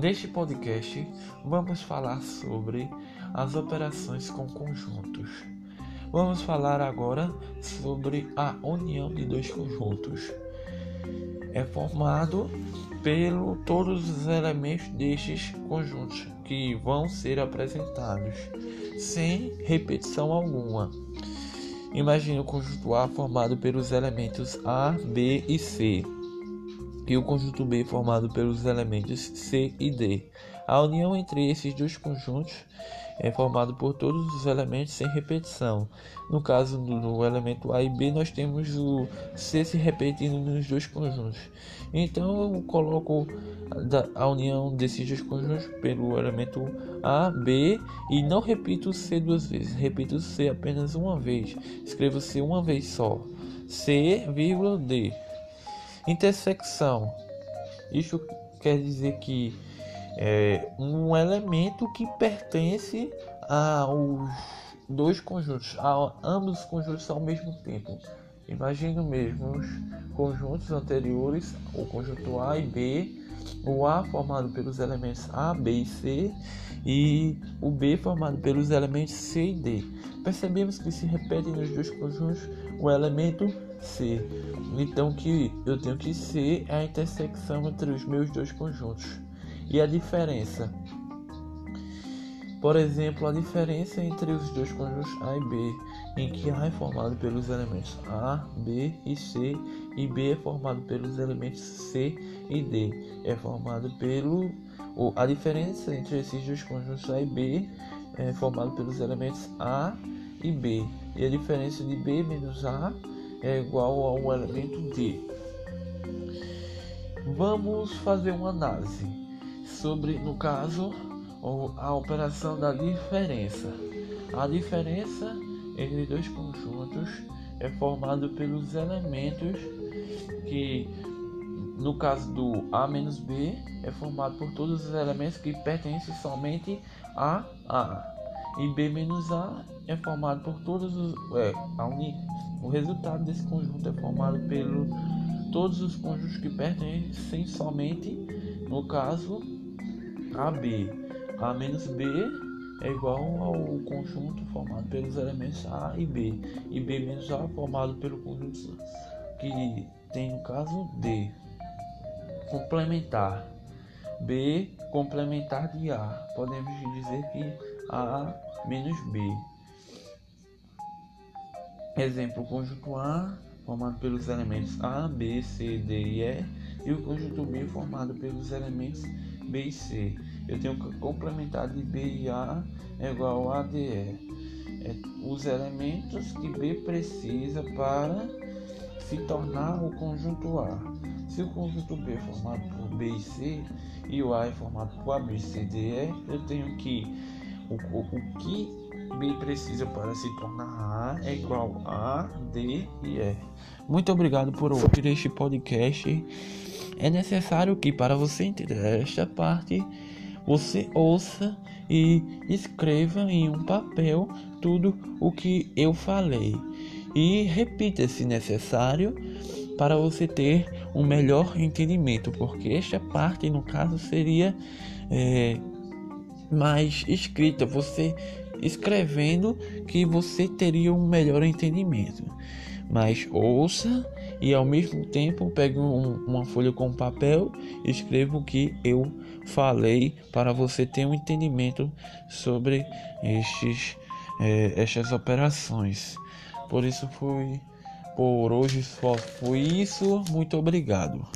Neste podcast, vamos falar sobre as operações com conjuntos. Vamos falar agora sobre a união de dois conjuntos. É formado pelo todos os elementos destes conjuntos que vão ser apresentados, sem repetição alguma. Imagine o conjunto A formado pelos elementos A, B e C e o conjunto B formado pelos elementos C e D. A união entre esses dois conjuntos é formada por todos os elementos sem repetição. No caso do elemento A e B, nós temos o C se repetindo nos dois conjuntos. Então eu coloco a união desses dois conjuntos pelo elemento A, B e não repito o C duas vezes, repito o C apenas uma vez. Escrevo C uma vez só. C, D. Intersecção. Isso quer dizer que é um elemento que pertence aos dois conjuntos, a ambos os conjuntos ao mesmo tempo. Imagine mesmo os conjuntos anteriores, o conjunto A e B, o A formado pelos elementos A, B e C e o B formado pelos elementos C e D. Percebemos que se repete nos dois conjuntos o elemento C. Então que eu tenho que ser a intersecção entre os meus dois conjuntos. E a diferença? Por exemplo, a diferença entre os dois conjuntos A e B, em que A é formado pelos elementos A, B e C, e B é formado pelos elementos C e D, é formado pelo a diferença entre esses dois conjuntos A e B é formado pelos elementos A e B, e a diferença de B menos A é igual ao elemento D. Vamos fazer uma análise sobre, no caso, a operação da diferença. A diferença entre dois conjuntos é formada pelos elementos que, no caso do A menos B, é formado por todos os elementos que pertencem somente a A. E B menos A é formado por todos os. É, o resultado desse conjunto é formado pelo todos os conjuntos que pertencem somente, no caso, a B. A menos B é igual ao conjunto formado pelos elementos A e B. E B menos A formado pelo conjunto que tem no caso D. Complementar. B complementar de A. Podemos dizer que A menos B. Exemplo, o conjunto A formado pelos elementos A, B, C, D e E e o conjunto B formado pelos elementos B e C. Eu tenho que complementar de B e A é igual a D E. É os elementos que B precisa para se tornar o conjunto A. Se o conjunto B é formado por B e C e o A é formado por A, B, C, D E, eu tenho que o, o, o que B precisa para se tornar A é igual a D e E. Muito obrigado por ouvir este podcast. É necessário que para você entender esta parte, você ouça e escreva em um papel tudo o que eu falei. E repita se necessário para você ter um melhor entendimento, porque esta parte, no caso, seria é, mais escrita. Você escrevendo que você teria um melhor entendimento. Mas ouça e ao mesmo tempo pegue um, uma folha com papel e escreva o que eu falei para você ter um entendimento sobre estes, é, estas operações. Por isso foi por hoje só foi isso. Muito obrigado.